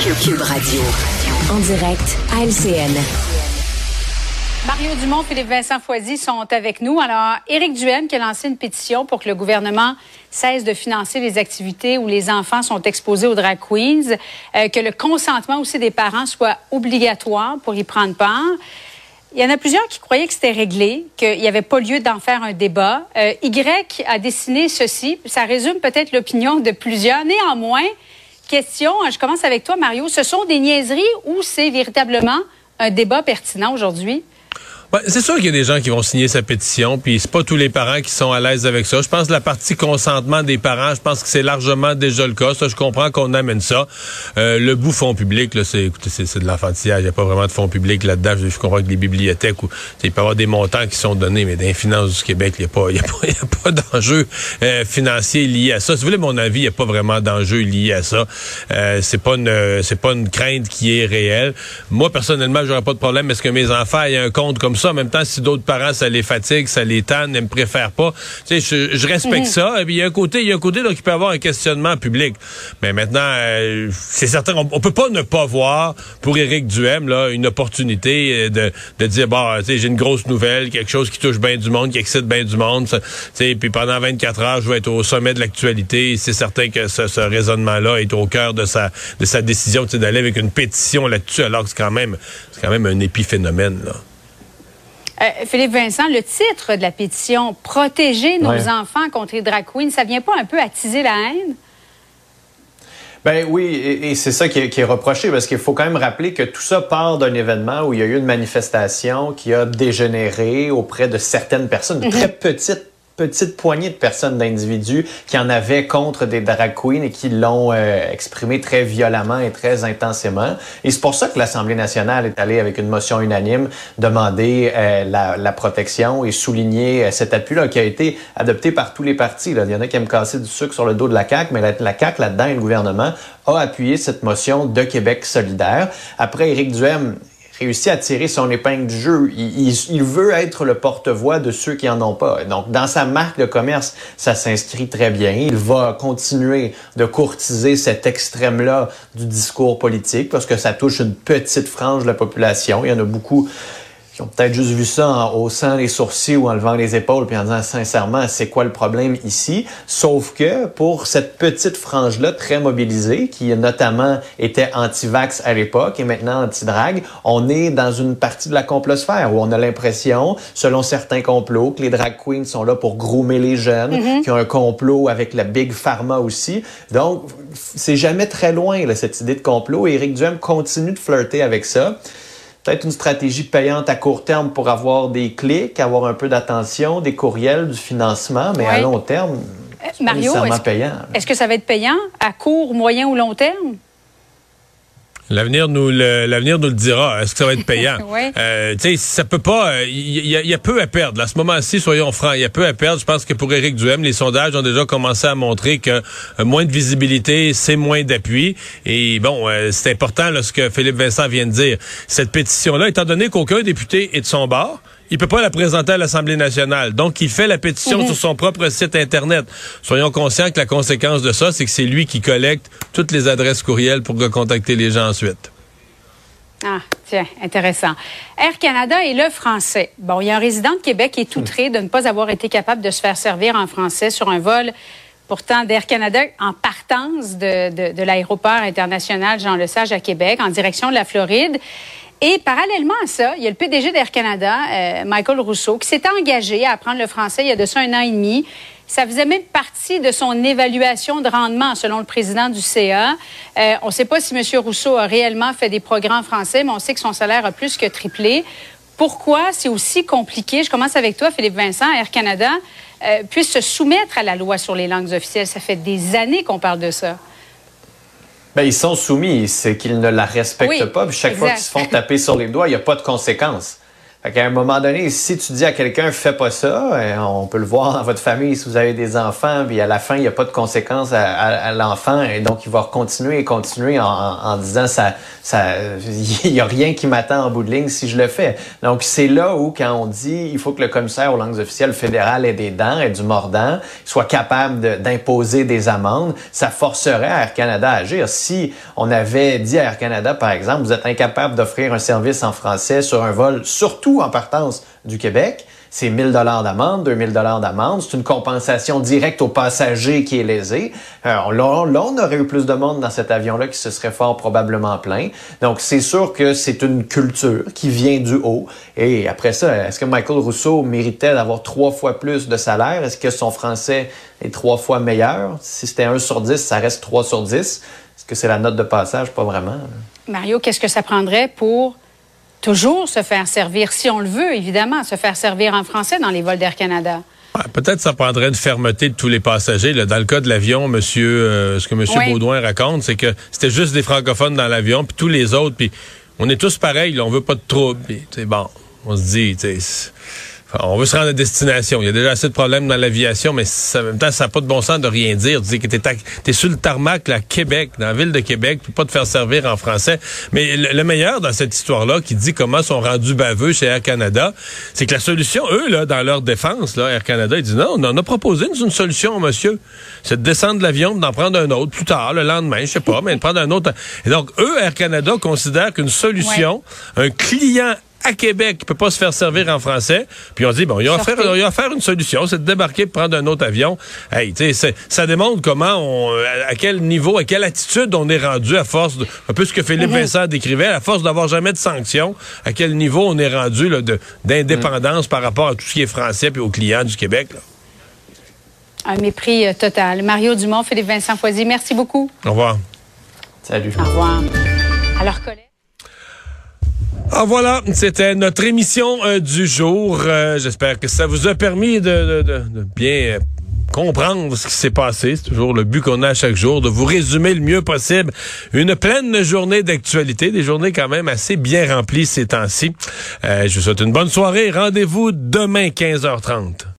Cube Radio. En direct à LCN. Mario Dumont, Philippe Vincent Foisy sont avec nous. Alors, Éric Duhem qui a lancé une pétition pour que le gouvernement cesse de financer les activités où les enfants sont exposés aux drag queens, euh, que le consentement aussi des parents soit obligatoire pour y prendre part. Il y en a plusieurs qui croyaient que c'était réglé, qu'il n'y avait pas lieu d'en faire un débat. Euh, y a dessiné ceci. Ça résume peut-être l'opinion de plusieurs. Néanmoins, question, je commence avec toi, Mario. Ce sont des niaiseries ou c'est véritablement un débat pertinent aujourd'hui? C'est sûr qu'il y a des gens qui vont signer sa pétition, puis c'est pas tous les parents qui sont à l'aise avec ça. Je pense que la partie consentement des parents, je pense que c'est largement déjà le cas. Ça, je comprends qu'on amène ça. Euh, le bout fonds public, là, c'est, écoutez, c'est, de l'enfantillage. Il n'y a pas vraiment de fonds publics là-dedans. Je, comprends que les bibliothèques, où, il peut y avoir des montants qui sont donnés, mais dans les finances du Québec, il n'y a pas, pas, pas d'enjeu euh, financier lié à ça. Si vous voulez mon avis, il n'y a pas vraiment d'enjeu lié à ça. Euh, c'est pas une, c'est pas une crainte qui est réelle. Moi, personnellement, j'aurais pas de problème. Est-ce que mes enfants aient un compte comme ça. En même temps, si d'autres parents, ça les fatigue, ça les tanne, ne me préfèrent pas, tu sais, je, respecte mhm. ça. Et puis, il y a un côté, il y a un côté qui peut avoir un questionnement public. Mais maintenant, euh, c'est certain, on, peut pas ne pas voir pour Éric Duhem là une opportunité euh, de, de dire, bon, tu sais, j'ai une grosse nouvelle, quelque chose qui touche bien du monde, qui excite bien du monde. Tu sais, puis pendant 24 heures, je vais être au sommet de l'actualité. C'est certain que ce, ce raisonnement-là est au cœur de sa de sa décision d'aller avec une pétition là-dessus, alors que c'est quand même c'est quand même un épiphénomène là. Euh, Philippe Vincent, le titre de la pétition Protéger nos enfants contre les drag queens, ça vient pas un peu attiser la haine? Ben oui, et, c'est ça qui est, reproché parce qu'il faut quand même rappeler que tout ça part d'un événement où il y a eu une manifestation qui a dégénéré auprès de certaines personnes, de mhm. très petites petite poignée de personnes, d'individus qui en avaient contre des drag queens et qui l'ont euh, exprimé très violemment et très intensément. Et c'est pour ça que l'Assemblée nationale est allée avec une motion unanime demander euh, la, la, protection et souligner euh, cet appui-là qui a été adopté par tous les partis. Il y en a qui aiment casser du sucre sur le dos de la CAQ, mais la, la CAQ là-dedans et le gouvernement a appuyé cette motion de Québec solidaire. Après, Éric Duhem réussi à tirer son épingle du jeu. Il, veut être le porte-voix de ceux qui en ont pas. Donc, dans sa marque de commerce, ça s'inscrit très bien. Il va continuer de courtiser cet extrême-là du discours politique parce que ça touche une petite frange de la population. Il y en a beaucoup qui ont peut-être juste vu ça en haussant les sourcils ou en levant les épaules puis en disant sincèrement, c'est quoi le problème ici? Sauf que pour cette petite frange-là très mobilisée, qui notamment était anti-vax à l'époque et maintenant anti-drague, on est dans une partie de la complosphère où on a l'impression, selon certains complots, que les drag queens sont là pour groomer les jeunes, mm-hmm. qu'il y a un complot avec la Big Pharma aussi. Donc, c'est jamais très loin, là, cette idée de complot. Et Éric Duhem continue de flirter avec ça peut-être une stratégie payante à court terme pour avoir des clics, avoir un peu d'attention, des courriels, du financement, mais à long terme, c'est Mario, est payant. Est-ce que ça va être payant à court, moyen ou long terme? L'avenir nous le l'avenir nous le dira. Est-ce que ça va être payant? Euh, Tu sais, ça peut pas. Il y, a peu à perdre. À ce moment-ci, soyons francs, il y a peu à perdre. Je pense que pour Éric Duhem, les sondages ont déjà commencé à montrer que euh, moins de visibilité, c'est moins d'appui. Et bon, euh, c'est important là, ce que Philippe Vincent vient de dire. Cette pétition-là, étant donné qu'aucun député est de son bord, il peut pas la présenter à l'Assemblée nationale. Donc, il fait la pétition sur son propre site Internet. Soyons conscients que la conséquence de ça, c'est que c'est lui qui collecte toutes les adresses courriels pour recontacter les gens ensuite. Ah, tiens, intéressant. Air Canada est le français. Bon, il y a un résident de Québec qui est outré de ne pas avoir été capable de se faire servir en français sur un vol pourtant d'Air Canada en partance de, de l'aéroport international Jean Lesage à Québec en direction de la Floride. Et parallèlement à ça, il y a le PDG d'Air Canada, euh, Michael Rousseau, qui s'est engagé à apprendre le français il y a de ça un an et demi. Ça faisait même partie de son évaluation de rendement, selon le président du CA. Euh, on ne sait pas si M. Rousseau a réellement fait des progrès en français, mais on sait que son salaire a plus que triplé. Pourquoi c'est aussi compliqué? Je commence avec toi, Philippe Vincent, Air Canada, euh, puisse se soumettre à la loi sur les langues officielles? Ça fait des années qu'on parle de ça. Ben, ils sont soumis, c'est qu'ils ne la respectent pas. chaque fois qu'ils se font taper sur les doigts, il n'y a pas de conséquences. Fait qu'à un moment donné, si tu dis à quelqu'un fais pas ça, euh, on peut le voir dans votre famille si vous avez des enfants, puis à la fin il n'y a pas de conséquences à, l'enfant, et donc il va continuer et continuer en, disant ça, ça, il y a rien qui m'attend en bout de ligne si je le fais. Donc c'est là où quand on dit il faut que le commissaire aux langues officielles fédéral ait des dents, ait du mordant, soit capable d'imposer des amendes, ça forcerait Air Canada à agir. Si on avait dit à Air Canada par exemple, vous êtes incapable d'offrir un service en français sur un vol, surtout en partance du Québec. C'est 1000 dollars d'amende, 2000 dollars d'amende. C'est une compensation directe au passager qui est lésé. Euh, là, on aurait eu plus de monde dans cet avion-là qui se serait fort probablement plein. Donc, c'est sûr que c'est une culture qui vient du haut. Et après ça, est-ce que Michael Rousseau méritait d'avoir trois fois plus de salaire? Est-ce que son français est trois fois meilleur? Si c'était 1 sur 10, ça reste 3 sur 10. Est-ce que c'est la note de passage? Pas vraiment. Mario, qu'est-ce que ça prendrait pour toujours se faire servir, si on le veut, évidemment, se faire servir en français dans les vols d'Air Canada. Peut-être ça prendrait une fermeté de tous les passagers. Dans le cas de l'avion, monsieur, euh, ce que M. Baudouin raconte, c'est que c'était juste des francophones dans l'avion, puis tous les autres, puis on est tous pareils, on veut pas de trouble. C'est bon, on se dit, on veut se rendre à destination. Il y a déjà assez de problèmes dans l'aviation, mais ça, en même temps, ça n'a pas de bon sens de rien dire. Tu dis que t'es, es sur le tarmac, à Québec, dans la ville de Québec, puis pas te faire servir en français. Mais le, meilleur dans cette histoire-là, qui dit comment sont rendus baveux chez Air Canada, c'est que la solution, eux, là, dans leur défense, là, Air Canada, ils disent non, on en a proposé une, une solution, monsieur. C'est de descendre de l'avion, d'en prendre un autre plus tard, le lendemain, je sais pas, mais de prendre un autre. Et donc, eux, Air Canada, considèrent qu'une solution, un client à Québec qui peut pas se faire servir en français. Puis on dit, bon, il va faire, il va faire une solution, c'est de débarquer prendre un autre avion. Hey, tu sais, ça démontre comment on, à quel niveau, à quelle attitude on est rendu à force de, un peu ce que Philippe mhm. Vincent décrivait, à force d'avoir jamais de sanctions, à quel niveau on est rendu d'indépendance par rapport à tout ce qui est français puis aux clients du Québec. Un mépris euh, total. Mario Dumont, Philippe Vincent Foisy, merci beaucoup. Au revoir. Salut. Au revoir. Alors, collègues. Ah voilà, c'était notre émission euh, du jour. Euh, j'espère que ça vous a permis de, bien euh, comprendre ce qui s'est passé. C'est toujours le but qu'on a chaque jour, de vous résumer le mieux possible une pleine journée d'actualité, des journées quand même assez bien remplies ces temps-ci. je vous souhaite une bonne soirée. Rendez-vous demain 15h30.